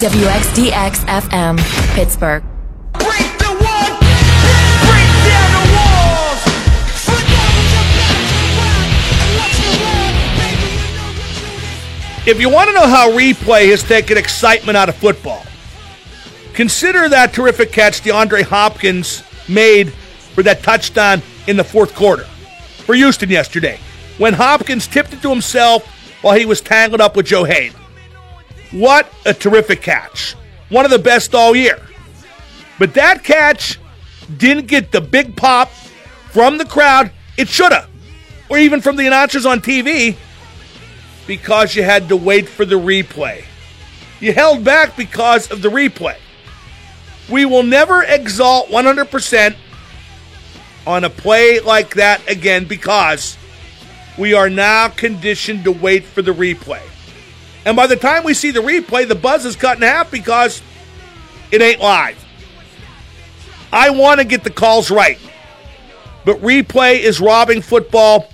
WXDX FM, Pittsburgh. Break the wall, break down the walls. Foot down with your back to the ground and watch the world, baby. You know you do this. If you want to know how replay has taken excitement out of football, consider that terrific catch DeAndre Hopkins made for that touchdown in the fourth quarter for Houston yesterday when Hopkins tipped it to himself while he was tangled up with Joe Haden. What a terrific catch. One of the best all year. But that catch didn't get the big pop from the crowd. It should have. Or even from the announcers on TV because you had to wait for the replay. You held back because of the replay. We will never exalt 100% on a play like that again because we are now conditioned to wait for the replay. And by the time we see the replay, the buzz is cut in half because it ain't live. I want to get the calls right. But replay is robbing football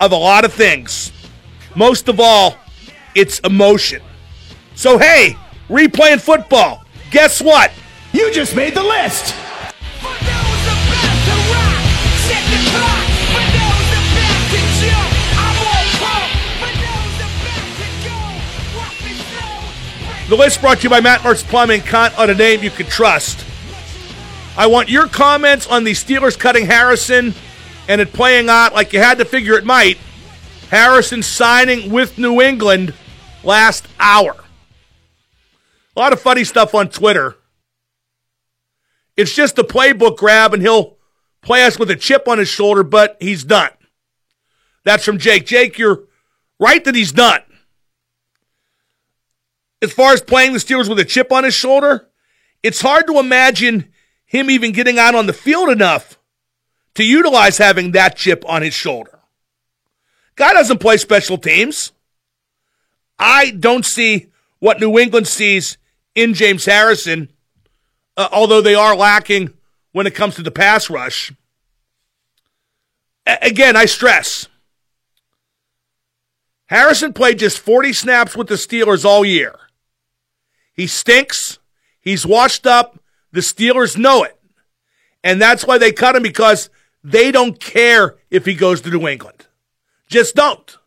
of a lot of things. Most of all, it's emotion. So, hey, replaying football. Guess what? You just made the list. The list brought to you by Matt Mertz Plumbing. Count on a name you can trust. I want your comments on the Steelers cutting Harrison and it playing out like you had to figure it might. Harrison signing with New England last hour. A lot of funny stuff on Twitter. It's just a playbook grab, and he'll play us with a chip on his shoulder, but he's done. That's from Jake. Jake, you're right that he's done. As far as playing the Steelers with a chip on his shoulder, it's hard to imagine him even getting out on the field enough to utilize having that chip on his shoulder. Guy doesn't play special teams. I don't see what New England sees in James Harrison, uh, although they are lacking when it comes to the pass rush. A- again, I stress Harrison played just 40 snaps with the Steelers all year. He stinks. He's washed up. The Steelers know it. And that's why they cut him because they don't care if he goes to New England. Just don't.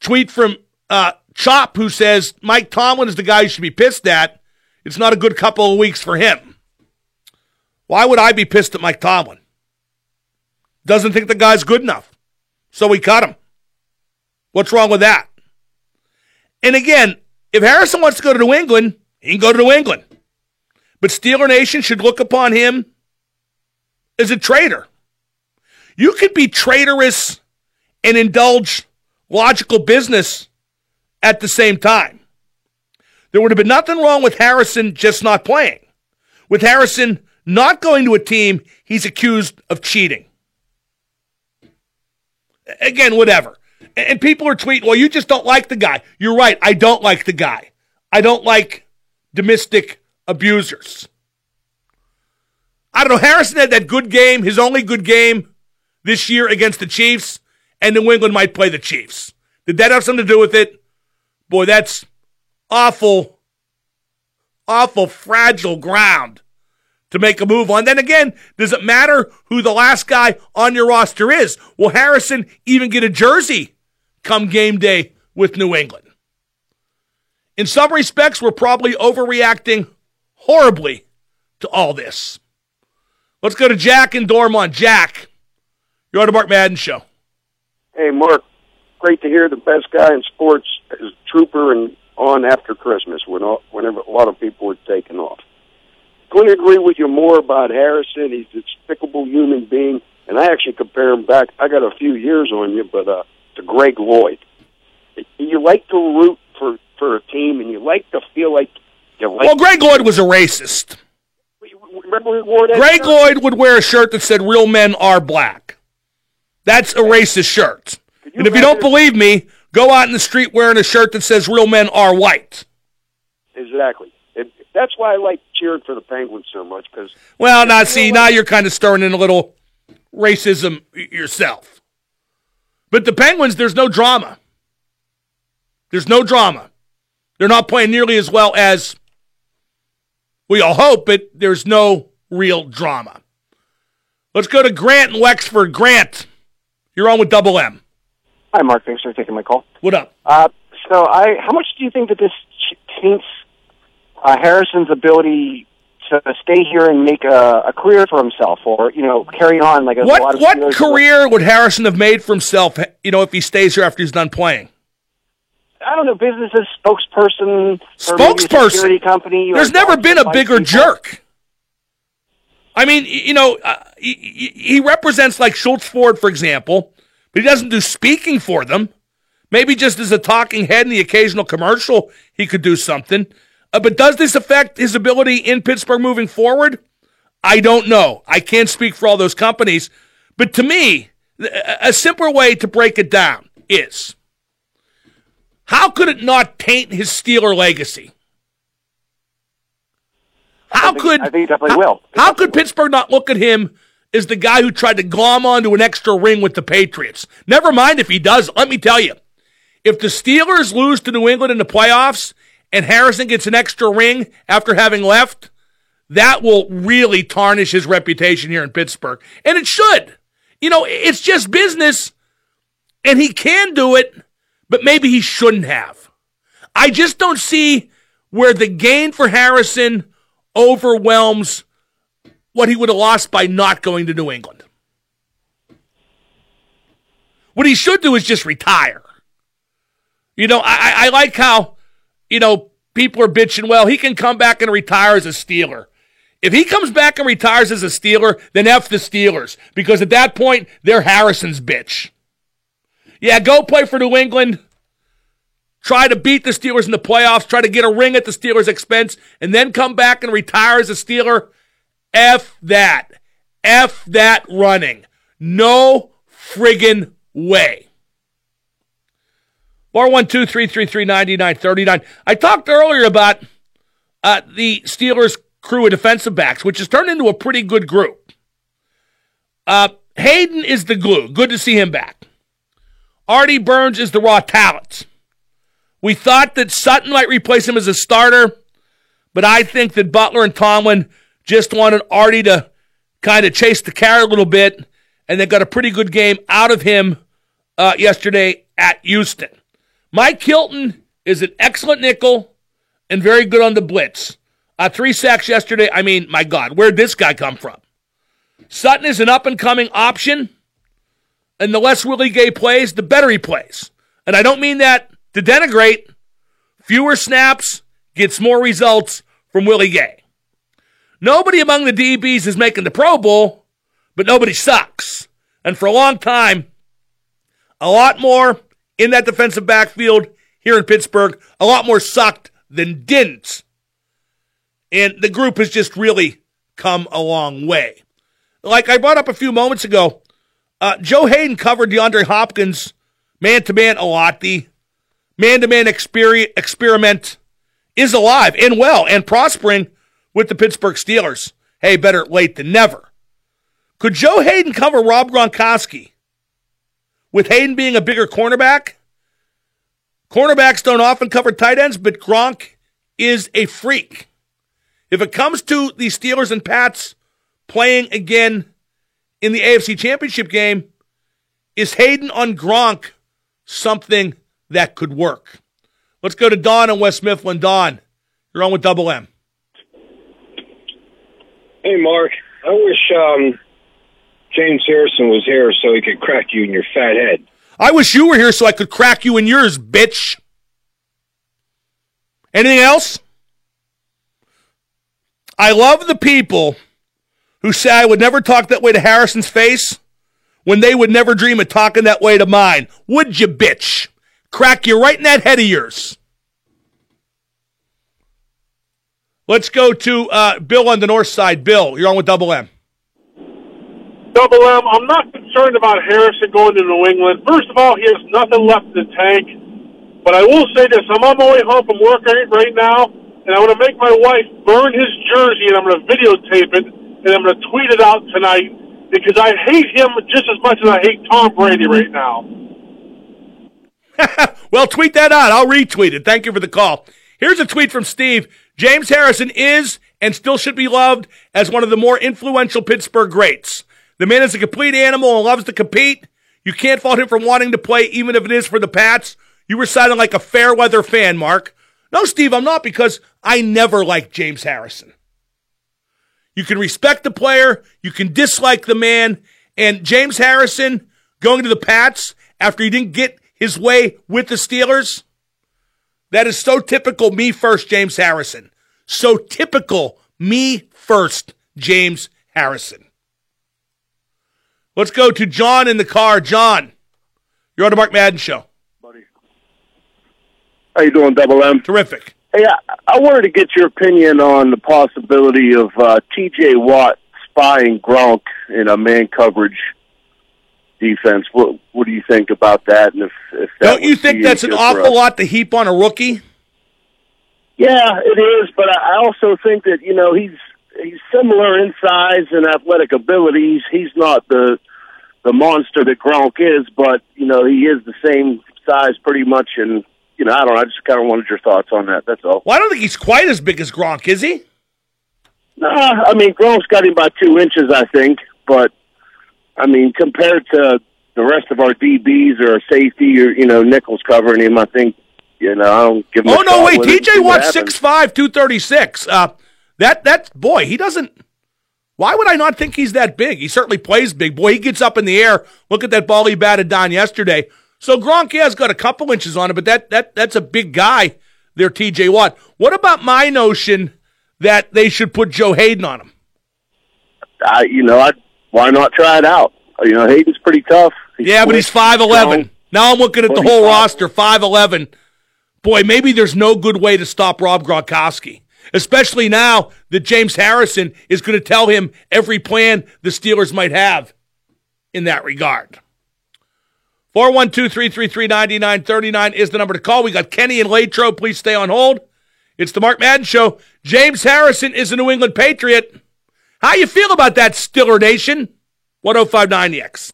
Tweet from uh, Chop who says Mike Tomlin is the guy you should be pissed at. It's not a good couple of weeks for him. Why would I be pissed at Mike Tomlin? Doesn't think the guy's good enough. So we cut him. What's wrong with that? And again, if Harrison wants to go to New England, he can go to New England. But Steeler Nation should look upon him as a traitor. You could be traitorous and indulge logical business at the same time. There would have been nothing wrong with Harrison just not playing. With Harrison not going to a team he's accused of cheating. Again, whatever. And people are tweeting, well, you just don't like the guy. You're right. I don't like the guy. I don't like domestic abusers. I don't know. Harrison had that good game, his only good game this year against the Chiefs, and New England might play the Chiefs. Did that have something to do with it? Boy, that's awful, awful fragile ground to make a move on. Then again, does it matter who the last guy on your roster is? Will Harrison even get a jersey come game day with New England? In some respects, we're probably overreacting horribly to all this. Let's go to Jack and Dormont. Jack, you're on the Mark Madden Show. Hey, Mark, great to hear the best guy in sports is Trooper and on after Christmas when all, whenever a lot of people were taking off. Couldn't agree with you more about Harrison. He's a despicable human being, and I actually compare him back. I got a few years on you, but uh, to Greg Lloyd. You like to root for for a team, and you like to feel like you like. Well, Greg Lloyd was a racist. remember wore that. Greg shirt? Lloyd would wear a shirt that said "Real men are black." That's a racist shirt. And if you don't believe me, go out in the street wearing a shirt that says "Real men are white." exactly. It, that's why I like cheering for the Penguins so much because Well, now see, now you're kind of stirring in a little racism yourself. But the Penguins, there's no drama. There's no drama. They're not playing nearly as well as we all hope, but there's no real drama. Let's go to Grant in Wexford. Grant, you're on with Double M. Hi, Mark. Thanks for taking my call. What up? Uh, so, I how much do you think that this taints uh, Harrison's ability to stay here and make a, a career for himself, or you know, carry on like a lot What of what Steelers- career would Harrison have made for himself? You know, if he stays here after he's done playing. I don't know, businesses, spokesperson, for maybe a Spokesperson. security company. There's never been a bigger jerk. I mean, you know, uh, he he represents like Shults Ford, for example, but he doesn't do speaking for them. Maybe just as a talking head in the occasional commercial, he could do something. Uh, but does this affect his ability in Pittsburgh moving forward? I don't know. I can't speak for all those companies. But to me, a simpler way to break it down is how could it not taint his Steeler legacy? How could I think definitely how, will. How could Pittsburgh not look at him as the guy who tried to glom onto an extra ring with the Patriots? Never mind if he does. Let me tell you, if the Steelers lose to New England in the playoffs and Harrison gets an extra ring after having left, that will really tarnish his reputation here in Pittsburgh, and it should. You know, it's just business, and he can do it, but maybe he shouldn't have. I just don't see where the gain for Harrison overwhelms what he would have lost by not going to New England. What he should do is just retire. You know, I, I like how, you know, people are bitching, well, he can come back and retire as a Steeler. If he comes back and retires as a Steeler, then F the Steelers. Because at that point, they're Harrison's bitch. Yeah, go play for New England. Try to beat the Steelers in the playoffs. Try to get a ring at the Steelers' expense. And then come back and retire as a Steeler. F that. F that running. No friggin' way. Four one two three three three ninety nine thirty nine. I talked earlier about uh, the Steelers crew of defensive backs, which has turned into a pretty good group. Uh, Haden is the glue. Good to see him back. Artie Burns is the raw talent. We thought that Sutton might replace him as a starter, but I think that Butler and Tomlin just wanted Artie to kind of chase the car a little bit, and they got a pretty good game out of him uh, yesterday at Houston. Mike Hilton is an excellent nickel and very good on the blitz. Uh, three sacks yesterday. I mean, my God, where'd this guy come from? Sutton is an up and coming option, and the less Willie Gay plays, the better he plays. And I don't mean that to denigrate. Fewer snaps gets more results from Willie Gay. Nobody among the DBs is making the Pro Bowl, but nobody sucks. And for a long time, a lot more in that defensive backfield here in Pittsburgh, a lot more sucked than didn't. And the group has just really come a long way. Like I brought up a few moments ago, uh, Joe Haden covered DeAndre Hopkins man to man a lot. The man to man experiment is alive and well and prospering with the Pittsburgh Steelers. Hey, better late than never. Could Joe Haden cover Rob Gronkowski? With Haden being a bigger cornerback? Cornerbacks don't often cover tight ends, but Gronk is a freak. If it comes to the Steelers and Pats playing again in the AFC Championship game, is Haden on Gronk something that could work? Let's go to Don in West Mifflin. Don, you're on with Double M. Hey, Mark. I wish um, James Harrison was here so he could crack you in your fat head. I wish you were here so I could crack you in yours, bitch. Anything else? I love the people who say I would never talk that way to Harrison's face when they would never dream of talking that way to mine. Would you, bitch? Crack you right in that head of yours. Let's go to uh, Bill on the north side. Bill, you're on with Double M. Double M, I'm not concerned about Harrison going to New England. First of all, he has nothing left in the tank. But I will say this: I'm on my way home from work right now, and I'm going to make my wife burn his jersey, and I'm going to videotape it, and I'm going to tweet it out tonight because I hate him just as much as I hate Tom Brady right now. well, tweet that out. I'll retweet it. Thank you for the call. Here's a tweet from Steve. James Harrison is and still should be loved as one of the more influential Pittsburgh greats. The man is a complete animal and loves to compete. You can't fault him for wanting to play, even if it is for the Pats. You were sounding like a fair weather fan, Mark. No, Steve, I'm not because I never liked James Harrison. You can respect the player, you can dislike the man, and James Harrison going to the Pats after he didn't get his way with the Steelers. That is so typical me first, James Harrison. So typical me first, James Harrison. Let's go to John in the car. John, you're on the Mark Madden show. Buddy. How you doing, Double M? Terrific. Hey, I, I wanted to get your opinion on the possibility of uh, T.J. Watt spying Gronk in a man coverage defense. What What do you think about that? And if, if that Don't you think that's an awful lot to heap on a rookie? Yeah, it is, but I I also think that you know he's he's similar in size and athletic abilities. He's not the the monster that Gronk is, but you know he is the same size pretty much. And you know, I don't know. I just kind of wanted your thoughts on that. That's all. Well, I don't think he's quite as big as Gronk, is he? Nah, I mean Gronk's got him about two inches, I think, but I mean compared to the rest of our DBs or a safety or you know nickels covering him, I think you know I don't give. Oh much no, wait, with it, see TJ Watt's happens. 6'5", 236. Uh that that boy, he doesn't why would I not think he's that big? He certainly plays big. Boy, he gets up in the air. Look at that ball he batted down yesterday. So Gronk has got a couple inches on it, but that that that's a big guy there, TJ Watt. What about my notion that they should put Joe Haden on him? I, you know, I why not try it out? You know, Haden's pretty tough. Yeah, but he's five eleven. Now I'm looking at the whole roster, five eleven. Boy, maybe there's no good way to stop Rob Gronkowski, especially now that James Harrison is going to tell him every plan the Steelers might have in that regard. 412-333-9939 is the number to call. We got Kenny and Latro. Please stay on hold. It's the Mark Madden Show. James Harrison is a New England Patriot. How you feel about that, Stiller Nation? 1059 The X.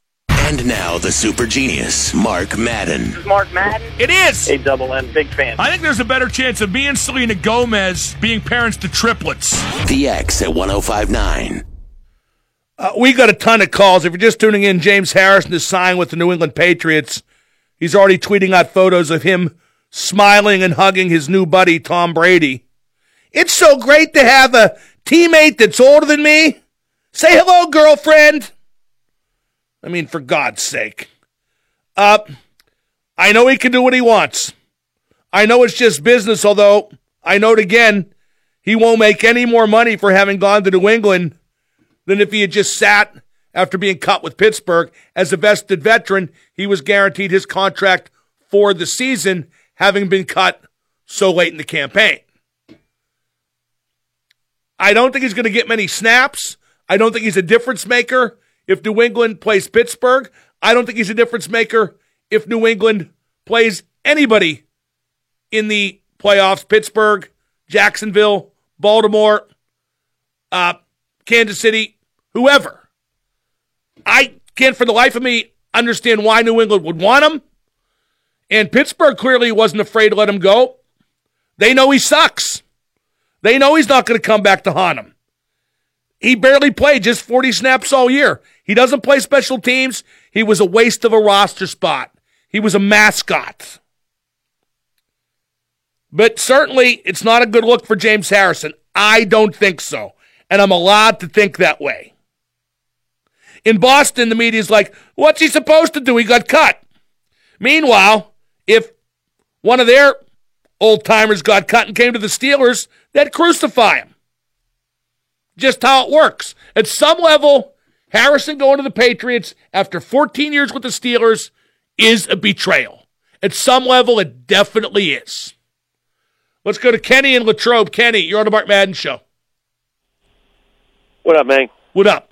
And now the super genius, Mark Madden. Mark Madden. It is. A Double M, big fan. I think there's a better chance of me and Selena Gomez being parents to triplets. The X at 1059. Uh, we got a ton of calls. If you're just tuning in, James Harrison is signed with the New England Patriots. He's already tweeting out photos of him smiling and hugging his new buddy, Tom Brady. It's so great to have a teammate that's older than me. Say hello, girlfriend. I mean, for God's sake. Uh, I know he can do what he wants. I know it's just business, although I note again, he won't make any more money for having gone to New England than if he had just sat after being cut with Pittsburgh. As a vested veteran, he was guaranteed his contract for the season, having been cut so late in the campaign. I don't think he's going to get many snaps. I don't think he's a difference maker if New England plays Pittsburgh. I don't think he's a difference maker if New England plays anybody in the playoffs Pittsburgh, Jacksonville, Baltimore, uh, Kansas City, whoever. I can't for the life of me understand why New England would want him. And Pittsburgh clearly wasn't afraid to let him go. They know he sucks. They know he's not going to come back to haunt them. He barely played just 40 snaps all year. He doesn't play special teams. He was a waste of a roster spot. He was a mascot. But certainly, it's not a good look for James Harrison. I don't think so. And I'm allowed to think that way. In Boston, the media's like, what's he supposed to do? He got cut. Meanwhile, if one of their old timers got cut and came to the Steelers, they'd crucify him. Just how it works. At some level, Harrison going to the Patriots after 14 years with the Steelers is a betrayal. At some level, it definitely is. Let's go to Kenny and Latrobe. Kenny, you're on the Mark Madden Show. What up, man? What up?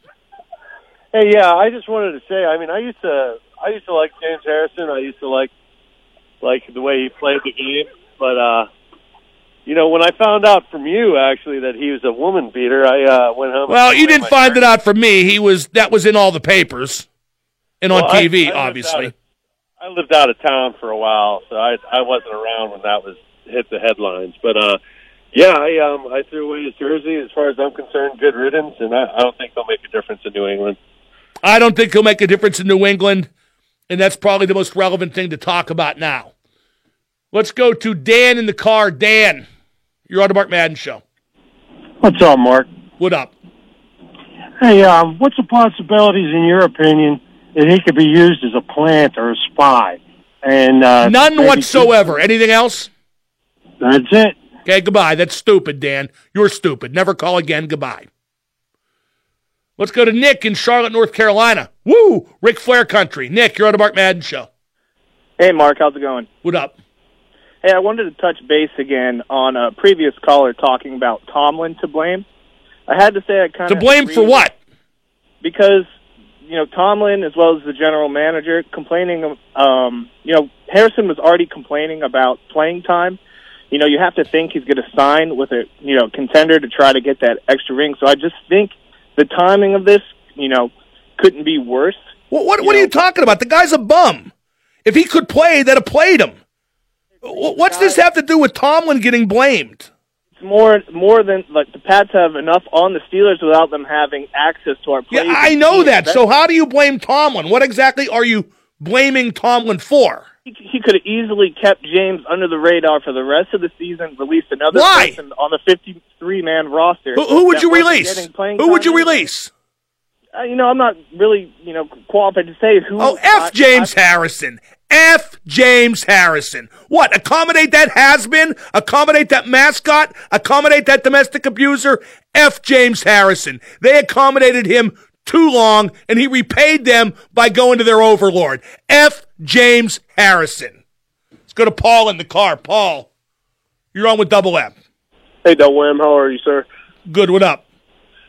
Hey, yeah, I just wanted to say, I mean, I used to, I used to like James Harrison. I used to like, like the way he played the game. But, uh, you know, when I found out from you actually that he was a woman beater, I uh, went home. Well, you didn't find it out from me. He was that was in all the papers and on Well, I- TV, I lived obviously. of- I lived out of town for a while, so I I wasn't around when that was hit the headlines. But uh, yeah, I um, I threw away his jersey. As far as I'm concerned, good riddance, and I, I don't think they'll make a difference in New England. I don't think he'll make a difference in New England, and that's probably the most relevant thing to talk about now. Let's go to Dan in the car. Dan, you're on the Mark Madden show. What's up, Mark? What up? Hey, um, what's the possibilities, in your opinion, that he could be used as a plant or a spy? And uh, None whatsoever. Anything else? That's it. Okay, goodbye. That's stupid, Dan. You're stupid. Never call again. Goodbye. Let's go to Nick in Charlotte, North Carolina. Woo! Ric Flair country. Nick, you're on the Mark Madden show. Hey, Mark, how's it going? What up? Hey, I wanted to touch base again on a previous caller talking about Tomlin to blame. I had to say I kind of To of blame for what? Because you know Tomlin, as well as the general manager, complaining. Um, you know Harrison was already complaining about playing time. You know you have to think he's going to sign with a you know contender to try to get that extra ring. So I just think the timing of this, you know, couldn't be worse. What, what, what are you talking about? The guy's a bum. If he could play, they'd have played him. Wh- What's this have to do with Tomlin getting blamed? It's more more than like the Pats have enough on the Steelers without them having access to our Yeah. I know that. So how do you blame Tomlin? What exactly are you blaming Tomlin for? he, he could have easily kept James under the radar for the rest of the season, released another Why? person on the 53 man roster. Who, who would you release? Who would you anyway. release? Uh, you know, I'm not really, you know, qualified to say who. Oh, F James Harrison. F James Harrison. What? Accommodate that has been? Accommodate that mascot? Accommodate that domestic abuser? F James Harrison. They accommodated him too long and he repaid them by going to their overlord. F James Harrison. Let's go to Paul in the car. Paul, you're on with Double M. Hey, Double M, how are you, sir? Good. What up?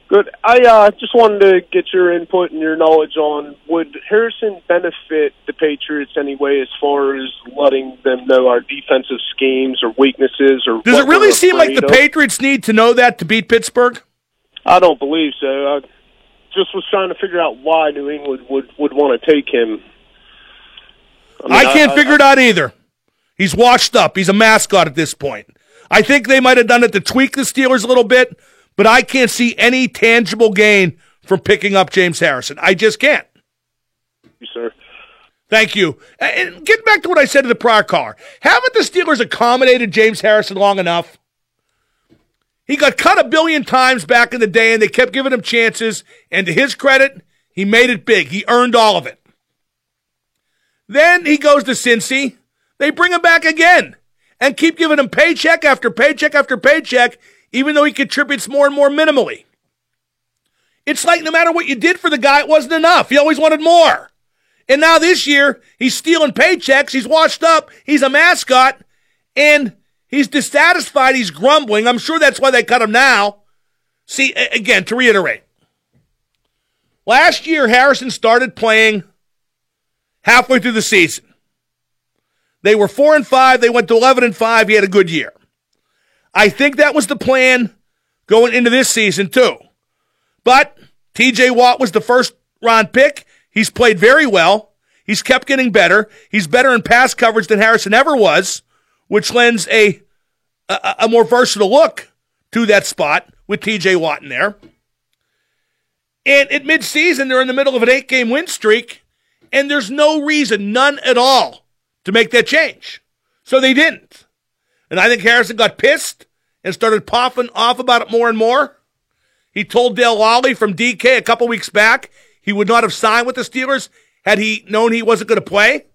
Good. I uh, just wanted to get your input and your knowledge on would Harrison benefit the Patriots anyway as far as letting them know our defensive schemes or weaknesses or Does it really seem like the of? Patriots need to know that to beat Pittsburgh? I don't believe so. I just was trying to figure out why New England would would want to take him. mean, I can't figure it out either. He's washed up. He's a mascot at this point. I think they might have done it to tweak the Steelers a little bit, but I can't see any tangible gain from picking up James Harrison. I just can't. you, sir. Thank you. And and get back to what I said to the prior car. Haven't the Steelers accommodated James Harrison long enough? He got cut a billion times back in the day, and they kept giving him chances. And to his credit, he made it big. He earned all of it. Then he goes to Cincy. They bring him back again and keep giving him paycheck after paycheck after paycheck, even though he contributes more and more minimally. It's like no matter what you did for the guy, it wasn't enough. He always wanted more. And now this year, he's stealing paychecks. He's washed up. He's a mascot. And he's dissatisfied. He's grumbling. I'm sure that's why they cut him now. See, again, to reiterate, last year, Harrison started playing halfway through the season. They were four and five. They went to 11 and five. He had a good year. I think that was the plan going into this season, too. But TJ Watt was the first round pick. He's played very well. He's kept getting better. He's better in pass coverage than Harrison ever was, which lends a a, a more versatile look to that spot with TJ Watt in there. And at midseason, they're in the middle of an eight game win streak, and there's no reason, none at all, to make that change. So they didn't. And I think Harrison got pissed and started popping off about it more and more. He told Dale Lolley from DK a couple weeks back he would not have signed with the Steelers had he known he wasn't going to play.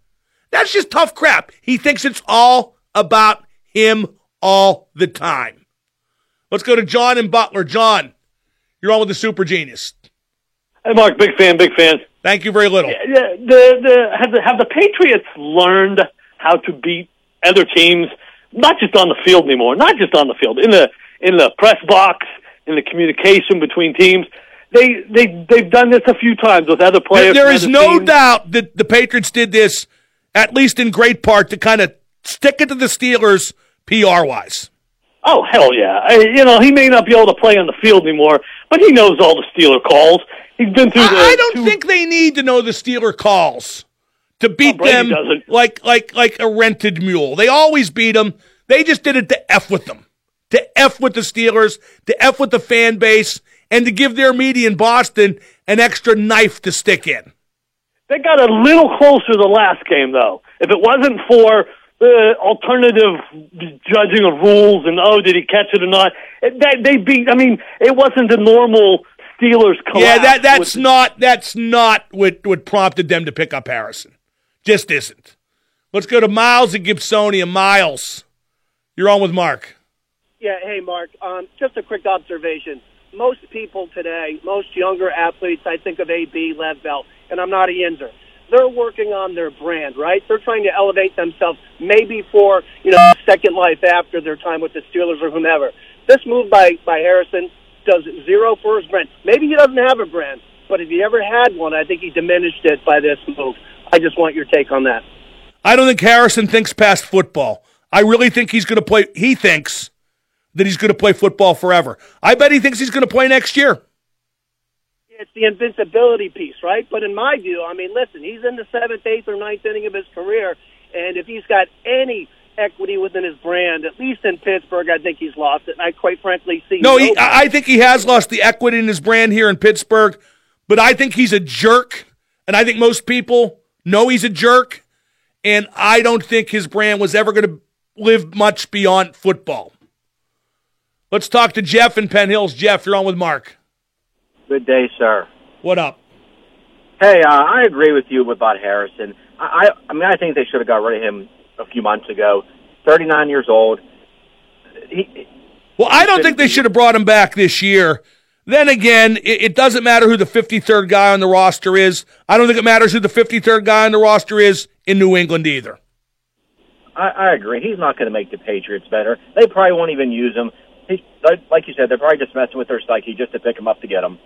That's just tough crap. He thinks it's all about him all the time. Let's go to John and Butler. John, you're on with the Super Genius. Hey, Mark, big fan, big fan. Thank you very little. Yeah, the, the, have, the, have the Patriots learned how to beat other teams, not just on the field anymore, not just on the field, in the in the press box, in the communication between teams. They they they've done this a few times with other players. there from is no teams. doubt that the Patriots did this, at least in great part, to kind of stick it to the Steelers PR wise. Oh hell yeah! I, you know he may not be able to play on the field anymore, but he knows all the Steeler calls. He's been through the. I don't think they need to know the Steeler calls to beat Brady them doesn't. like like like a rented mule. They always beat them. They just did it to F with them, to F with the Steelers, to F with the fan base, and to give their media in Boston an extra knife to stick in. They got a little closer the last game, though. If it wasn't for the alternative judging of rules and oh, did he catch it or not? It, that, they beat. I mean, it wasn't the normal Steelers collapse. Yeah, that that's with- not that's not what what prompted them to pick up Harrison. Just isn't. Let's go to Miles at Gibsonia. Miles, you're on with Mark. Yeah, hey, Mark. Um, just a quick observation. Most people today, most younger athletes, I think of AB, Lev and I'm not a Yinzer. They're working on their brand, right? They're trying to elevate themselves, maybe for you know second life after their time with the Steelers or whomever. This move by by Harrison does zero for his brand. Maybe he doesn't have a brand, but if he ever had one, I think he diminished it by this move. I just want your take on that. I don't think Harrison thinks past football. I really think he's going to play. He thinks that he's going to play football forever. I bet he thinks he's going to play next year. It's the invincibility piece, right? But in my view, I mean, listen, he's in the seventh, eighth, or ninth inning of his career, and if he's got any equity within his brand, at least in Pittsburgh, I think he's lost it. And I quite frankly see No, he, I I think he has lost the equity in his brand here in Pittsburgh, but I think he's a jerk, and I think most people know he's a jerk, and I don't think his brand was ever going to live much beyond football. Let's talk to Jeff in Penn Hills. Jeff, you're on with Mark. Good day, sir. What up? Hey, uh, I agree with you about Harrison. I, I, I mean, I think they should have got rid of him a few months ago. Thirty-nine years old. He, Well, I don't think they should have brought him back this year. Then again, it, it doesn't matter who the 53rd guy on the roster is. I don't think it matters who the 53rd guy on the roster is in New England either. I, I agree. He's not going to make the Patriots better. They probably won't even use him. He, like, you said, they're probably just messing with their psyche just to pick him up to get him.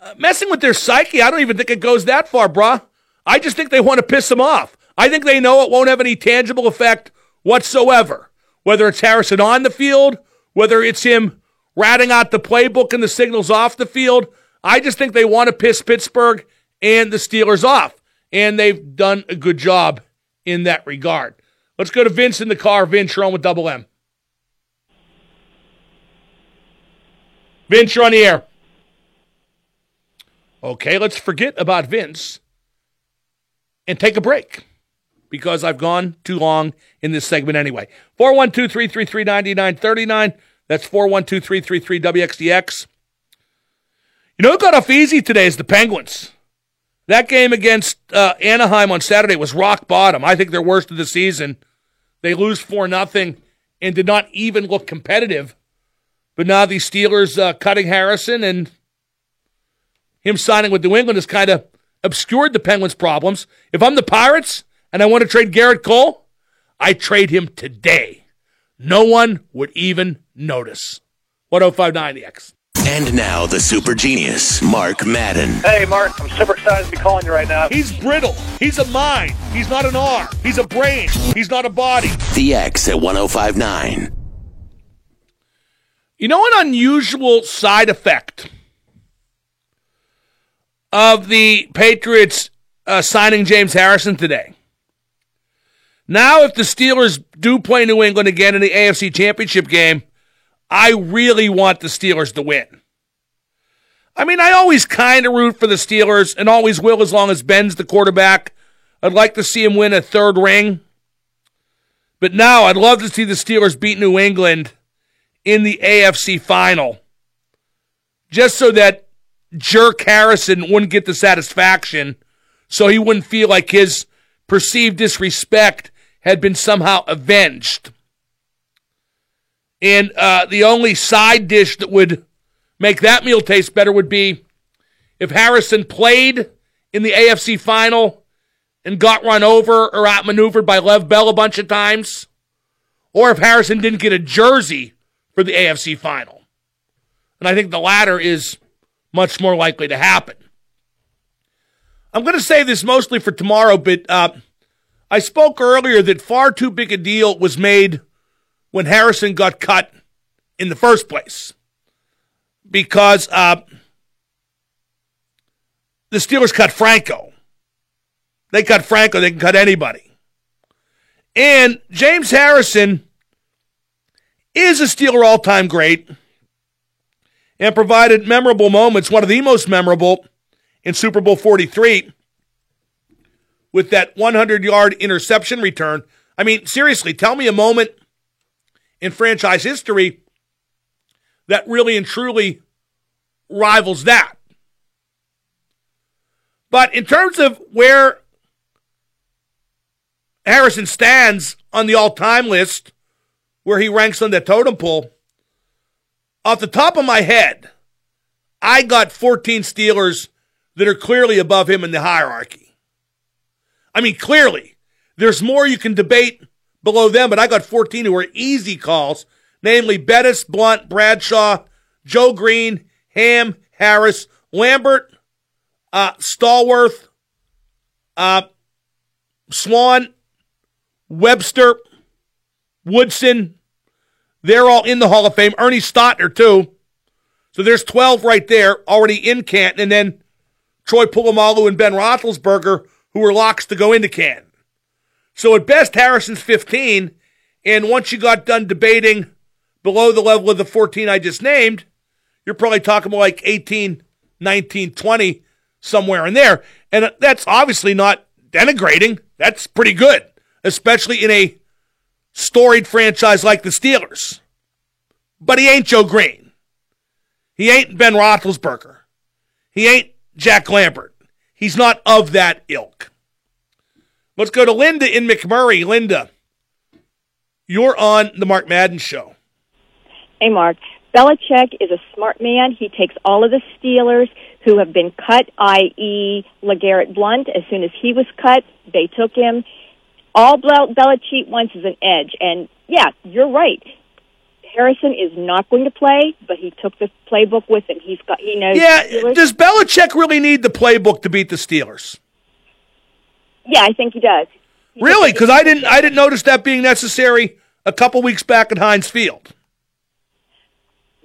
Uh, messing with their psyche, I don't even think it goes that far, bruh. I just think they want to piss him off. I think they know it won't have any tangible effect whatsoever. Whether it's Harrison on the field, whether it's him ratting out the playbook and the signals off the field, I just think they want to piss Pittsburgh and the Steelers off. And they've done a good job in that regard. Let's go to Vince in the car. Vince, you're on with Double M. Vince, you're on the air. Okay, let's forget about Vince and take a break because I've gone too long in this segment anyway. 412 333 9939. That's 412 333 WXDX. You know who got off easy today is the Penguins. That game against uh, Anaheim on Saturday was rock bottom. I think they're worst of the season. They lose 4 nothing and did not even look competitive. But now these Steelers uh, cutting Harrison and him signing with New England has kind of obscured the Penguins' problems. If I'm the Pirates and I want to trade Gerrit Cole, I trade him today. No one would even notice. 1059 the X. And now the super genius, Mark Madden. Hey, Mark, I'm super excited to be calling you right now. He's brittle. He's a mind. He's not an arm. He's a brain. He's not a body. The X at 1059. You know, an unusual side effect of the Patriots uh, signing James Harrison today. Now, if the Steelers do play New England again in the AFC Championship game, I really want the Steelers to win. I mean, I always kind of root for the Steelers and always will as long as Ben's the quarterback. I'd like to see him win a third ring. But now I'd love to see the Steelers beat New England in the AFC final. Just so that jerk Harrison wouldn't get the satisfaction, so he wouldn't feel like his perceived disrespect had been somehow avenged. And uh, the only side dish that would make that meal taste better would be if Harrison played in the AFC final and got run over or outmaneuvered by Lev Bell a bunch of times, or if Harrison didn't get a jersey for the AFC final. And I think the latter is much more likely to happen. I'm going to say this mostly for tomorrow, but uh, I spoke earlier that far too big a deal was made when Harrison got cut in the first place because uh, the Steelers cut Franco. They cut Franco, they can cut anybody. And James Harrison is a Steeler all time great and provided memorable moments, one of the most memorable in Super Bowl 43 with that 100 yard interception return. I mean, seriously, tell me a moment in franchise history that really and truly rivals that. But in terms of where Harrison stands on the all time list, where he ranks on the totem pole, off the top of my head, I got 14 Steelers that are clearly above him in the hierarchy. I mean, clearly. There's more you can debate below them, but I got 14 who are easy calls, namely Bettis, Blount, Bradshaw, Joe Greene, Ham, Harris, Lambert, uh, Stallworth, uh, Swann, Webster, Woodson. They're all in the Hall of Fame. Ernie Stautner, too. So there's 12 right there already in Canton. And then Troy Polamalu and Ben Roethlisberger, who were locks to go into Canton. So at best, Harrison's 15. And once you got done debating below the level of the 14 I just named, you're probably talking about like 18, 19, 20, somewhere in there. And that's obviously not denigrating. That's pretty good, especially in a storied franchise like the Steelers. But he ain't Joe Greene. He ain't Ben Roethlisberger. He ain't Jack Lambert. He's not of that ilk. Let's go to Linda in McMurray. Linda, you're on the Mark Madden Show. Hey, Mark. Belichick is a smart man. He takes all of the Steelers who have been cut, i.e., LeGarrette Blount. As soon as he was cut, they took him. All Bel- Belichick wants is an edge. And yeah, you're right. Harrison is not going to play, but he took the playbook with him. He's got he knows. Yeah, does Belichick really need the playbook to beat the Steelers? yeah, I think he does. Really? Because I didn't I didn't notice that being necessary a couple weeks back at Heinz Field.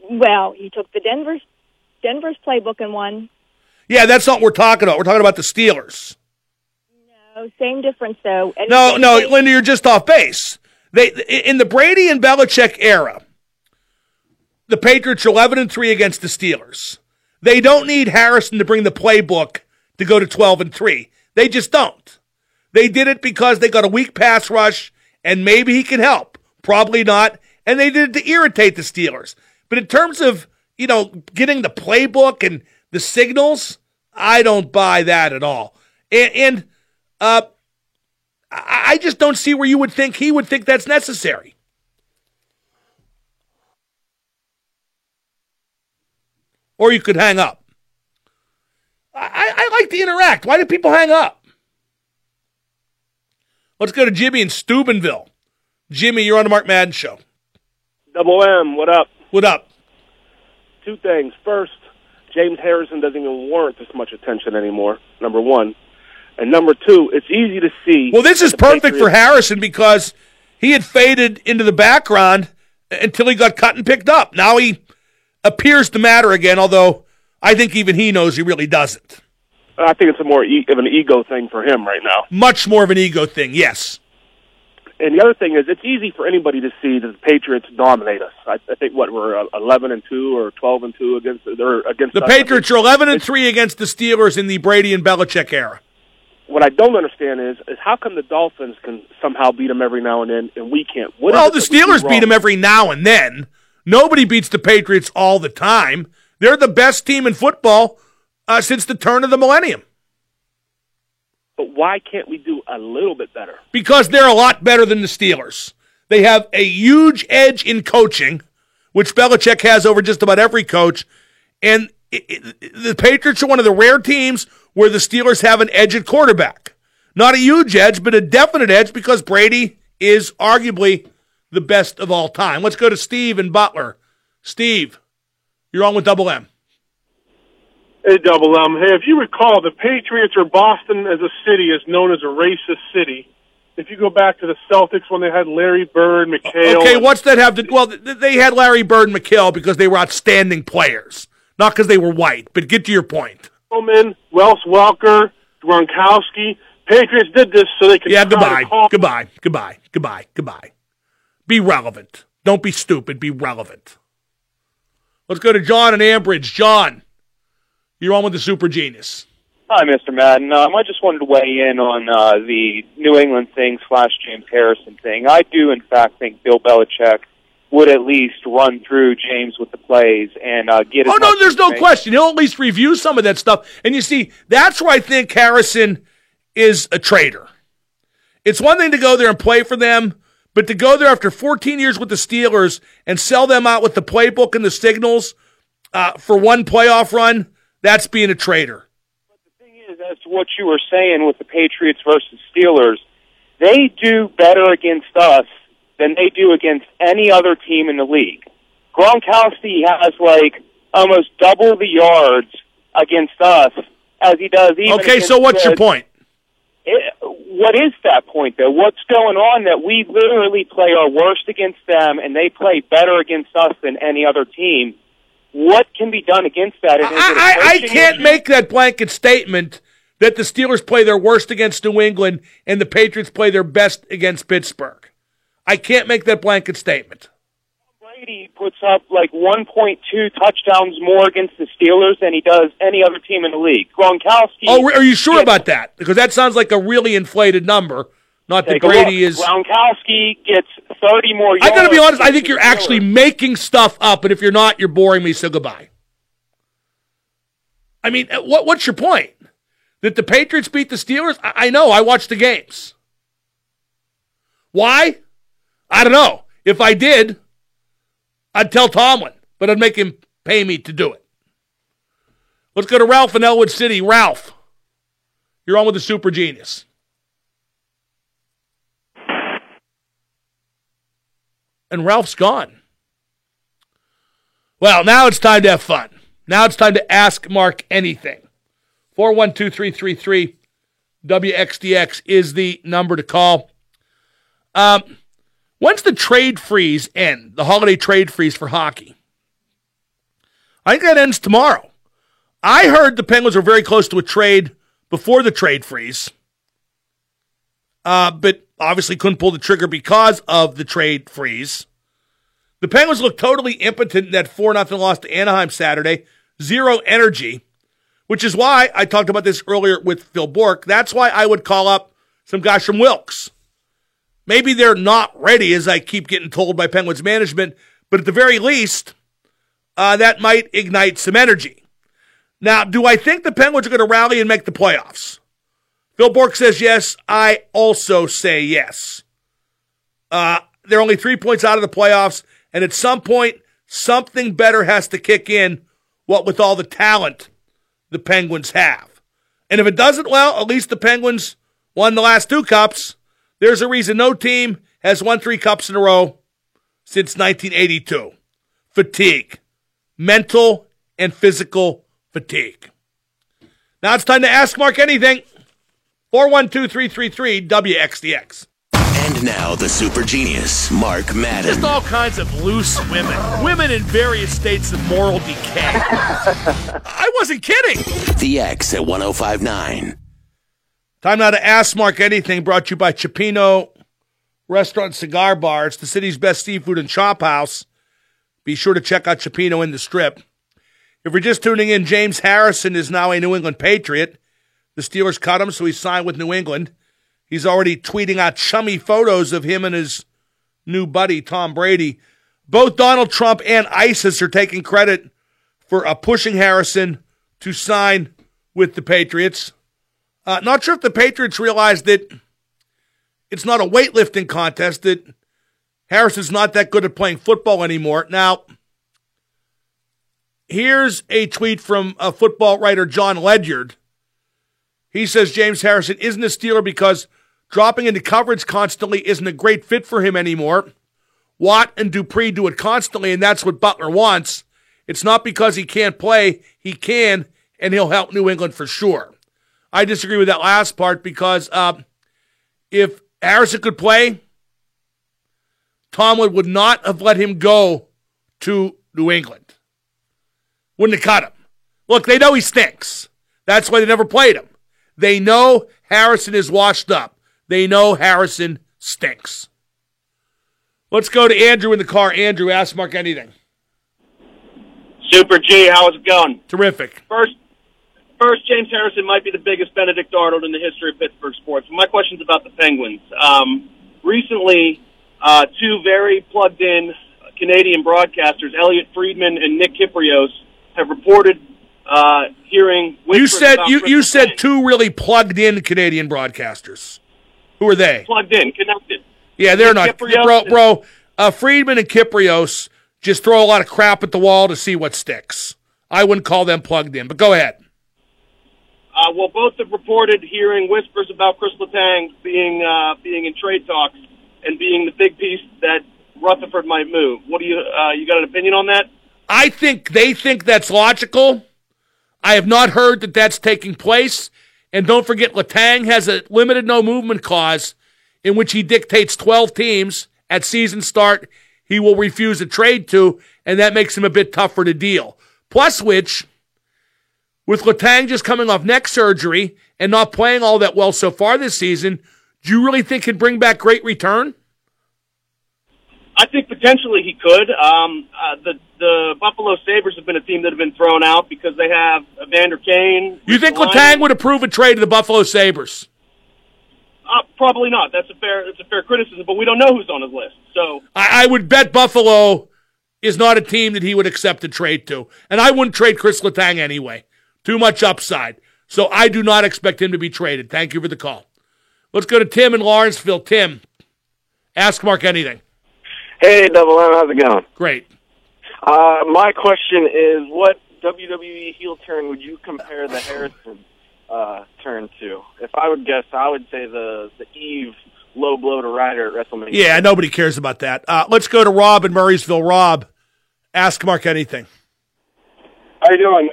Well, he took the Denver's Denver's playbook and won. Yeah, that's not what we're talking about. We're talking about the Steelers. No, same difference though. And No, no, Linda, you're just off base. They in the Brady and Belichick era, the Patriots are 11 and 3 against the Steelers. They don't need Harrison to bring the playbook to go to 12 and 3. They just don't. They did it because they got a weak pass rush and maybe he can help. Probably not. And they did it to irritate the Steelers. But in terms of, you know, getting the playbook and the signals, I don't buy that at all. And, and uh, I I just don't see where you would think he would think that's necessary. Or you could hang up. I, I, like to interact. Why do people hang up? Let's go to Jimmy in Steubenville. Jimmy, you're on the Mark Madden Show. Double M, what up? What up? Two things. First, James Harrison doesn't even warrant this much attention anymore. Number one, and number two, it's easy to see. Well, this is perfect for Harrison because he had faded into the background until he got cut and picked up. Now he appears to matter again, although I think even he knows he really doesn't. I think it's a more e- of an ego thing for him right now. Much more of an ego thing, yes. And the other thing is, it's easy for anybody to see that the Patriots dominate us. I, I think what we're uh, eleven and two or twelve and two against they're against The us. Patriots are 11 and 3 against the Steelers in the Brady and Belichick era. What I don't understand is is how come the Dolphins can somehow beat them every now and then and we can't? What well, the we Steelers beat them every now and then. Nobody beats the Patriots all the time. They're the best team in football uh, since the turn of the millennium But why can't we do a little bit better? because they're a lot better than the Steelers. They have a huge edge in coaching, which Belichick has over just about every coach. And it, it, the Patriots are one of the rare teams where the Steelers have an edge at quarterback. Not a huge edge, but a definite edge because Brady is arguably the best of all time. Let's go to Steve and Butler. Steve, you're on with Double M. Hey, Double M. Hey, if you recall, the Patriots or Boston as a city is known as a racist city. If you go back to the Celtics when they had Larry Bird, McHale. Okay, what's that have to? Do? Well, they had Larry Bird and McHale because they were outstanding players, not because they were white. But get to your point. Bowman, Wells Welker, Gronkowski. Patriots did this so they could. Yeah, goodbye. Goodbye. Goodbye. Goodbye. Goodbye. Be relevant. Don't be stupid. Be relevant. Let's go to John and Ambridge. John, you're on with the super genius. Hi, Mr. Madden. Um, I just wanted to weigh in on uh, the New England thing slash James Harrison thing. I do, in fact, think Bill Belichick would at least run through James with the plays and uh, get. Oh, no, there's no question. He'll at least review some of that stuff. And you see, that's where I think Harrison is a traitor. It's one thing to go there and play for them, but to go there after 14 years with the Steelers and sell them out with the playbook and the signals uh, for one playoff run, that's being a traitor. But the thing is as to what you were saying with the Patriots versus Steelers, they do better against us than they do against any other team in the league. Gronkowski has like almost double the yards against us as he does even. Okay, so what's the- your point? It, what is that point though? What's going on that we literally play our worst against them and they play better against us than any other team? What can be done against that? And is it a I, I can't issue? make that blanket statement that the Steelers play their worst against New England and the Patriots play their best against Pittsburgh. I can't make that blanket statement. Brady puts up like 1.2 touchdowns more against the Steelers than he does any other team in the league. Gronkowski. Oh, are you sure about that? Because that sounds like a really inflated number. Not that Brady is. Gronkowski gets 30 more yards. I got to be honest. I think you're actually making stuff up, and if you're not, you're boring me. So goodbye. I mean, uh, what what's your point? That the Patriots beat the Steelers? I, I know. I watched the games. Why? I don't know. If I did, I'd tell Tomlin, but I'd make him pay me to do it. Let's go to Ralph in Ellwood City. Ralph, you're on with the Super Genius. And Ralph's gone. Well, now it's time to have fun. Now it's time to ask Mark anything. 412333 WXDX is the number to call. Um, when's the trade freeze end? The holiday trade freeze for hockey? I think that ends tomorrow. I heard the Penguins were very close to a trade before the trade freeze, uh, but obviously couldn't pull the trigger because of the trade freeze. The Penguins look totally impotent in that 4 0 loss to Anaheim Saturday. Zero energy, which is why I talked about this earlier with Phil Bourque. That's why I would call up some guys from Wilkes. Maybe they're not ready, as I keep getting told by Penguins management, but at the very least, uh, that might ignite some energy. Now, do I think the Penguins are going to rally and make the playoffs? Phil Bourque says yes. I also say yes. Uh, they're only three points out of the playoffs, and at some point, something better has to kick in. What with all the talent the Penguins have, and if it doesn't, well, at least the Penguins won the last two cups. There's a reason no team has won three cups in a row since 1982. Fatigue, mental and physical fatigue. Now it's time to ask Mark anything. 412 333 WXDX. And now the super genius, Mark Madden. Just all kinds of loose women. Women in various states of moral decay. I wasn't kidding. The X at 1059. Time now to ask Mark anything brought to you by Cioppino Restaurant Cigar Bar. It's the city's best seafood and chop house. Be sure to check out Cioppino in the strip. If you're just tuning in, James Harrison is now a New England Patriot. The Steelers cut him, so he signed with New England. He's already tweeting out chummy photos of him and his new buddy, Tom Brady. Both Donald Trump and ISIS are taking credit for uh, pushing Harrison to sign with the Patriots. Uh, not sure if the Patriots realize that it's not a weightlifting contest, that Harrison's not that good at playing football anymore. Now, here's a tweet from a football writer, John Ledyard. He says James Harrison isn't a Steeler because dropping into coverage constantly isn't a great fit for him anymore. Watt and Dupree do it constantly, and that's what Butler wants. It's not because he can't play. He can, and he'll help New England for sure. I disagree with that last part because uh, if Harrison could play, Tomlin would not have let him go to New England. Wouldn't have cut him. Look, they know he stinks. That's why they never played him. They know Harrison is washed up. They know Harrison stinks. Let's go to Andrew in the car. Andrew, ask Mark anything. Super G, how's it going? Terrific. First, first, James Harrison might be the biggest Benedict Arnold in the history of Pittsburgh sports. My question's about the Penguins. Um, recently, uh, two very plugged-in Canadian broadcasters, Elliotte Friedman and Nick Kypreos, have reported uh, hearing. You said you, you said two really plugged in Canadian broadcasters. Who are they? plugged in, connected. Yeah, they're Nick not. Kypreos bro, bro uh, Friedman and Kypreos just throw a lot of crap at the wall to see what sticks. I wouldn't call them plugged in, but go ahead. Uh, well, both have reported hearing whispers about Chris Letang being uh, being in trade talks and being the big piece that Rutherford might move. What do you uh, you got an opinion on that? I think they think that's logical. I have not heard that that's taking place. And don't forget, Letang has a limited no movement clause in which he dictates 12 teams at season start he will refuse a trade to, and that makes him a bit tougher to deal. Plus, which, with Letang just coming off neck surgery and not playing all that well so far this season, do you really think he'd bring back great return? I think potentially he could. Um, uh, the the Buffalo Sabres have been a team that have been thrown out because they have Evander Kane. You think Letang would approve a trade to the Buffalo Sabres? Uh, probably not. That's a fair that's a fair criticism, but we don't know who's on his list. So I, I would bet Buffalo is not a team that he would accept a trade to. And I wouldn't trade Chris Letang anyway. Too much upside. So I do not expect him to be traded. Thank you for the call. Let's go to Tim in Lawrenceville. Tim, ask Mark anything. Hey, Double M, how's it going? Great. Uh, my question is, what WWE heel turn would you compare the Harrison uh, turn to? If I would guess, I would say the the Eve low blow to Ryder at WrestleMania. Yeah, nobody cares about that. Uh, let's go to Rob in Murrysville. Rob, ask Mark anything. How you doing?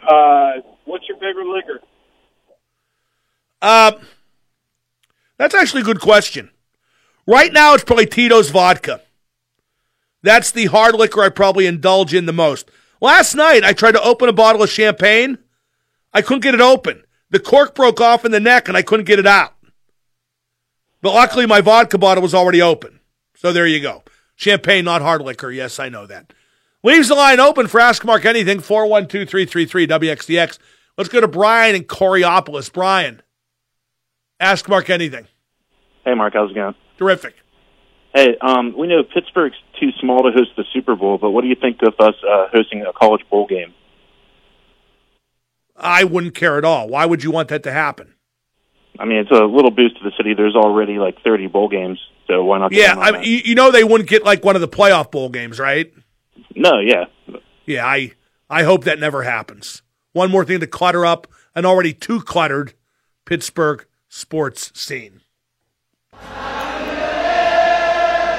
What's your favorite liquor? Uh, that's actually a good question. Right now, it's probably Tito's vodka. That's the hard liquor I probably indulge in the most. Last night, I tried to open a bottle of champagne. I couldn't get it open. The cork broke off in the neck, and I couldn't get it out. But luckily, my vodka bottle was already open. So there you go. Champagne, not hard liquor. Yes, I know that. Leaves the line open for Ask Mark Anything, 412 333 WXDX. Let's go to Brian in Coraopolis. Brian, Ask Mark Anything. Hey, Mark, how's it going? Terrific. Hey, um, we know Pittsburgh's too small to host the Super Bowl, but what do you think of us uh, hosting a college bowl game? I wouldn't care at all. Why would you want that to happen? I mean, it's a little boost to the city. There's already like 30 bowl games, so why not? Yeah, I mean, you, you know they wouldn't get like one of the playoff bowl games, right? no, yeah. Yeah, I I hope that never happens one more thing to clutter up an already too cluttered Pittsburgh sports scene.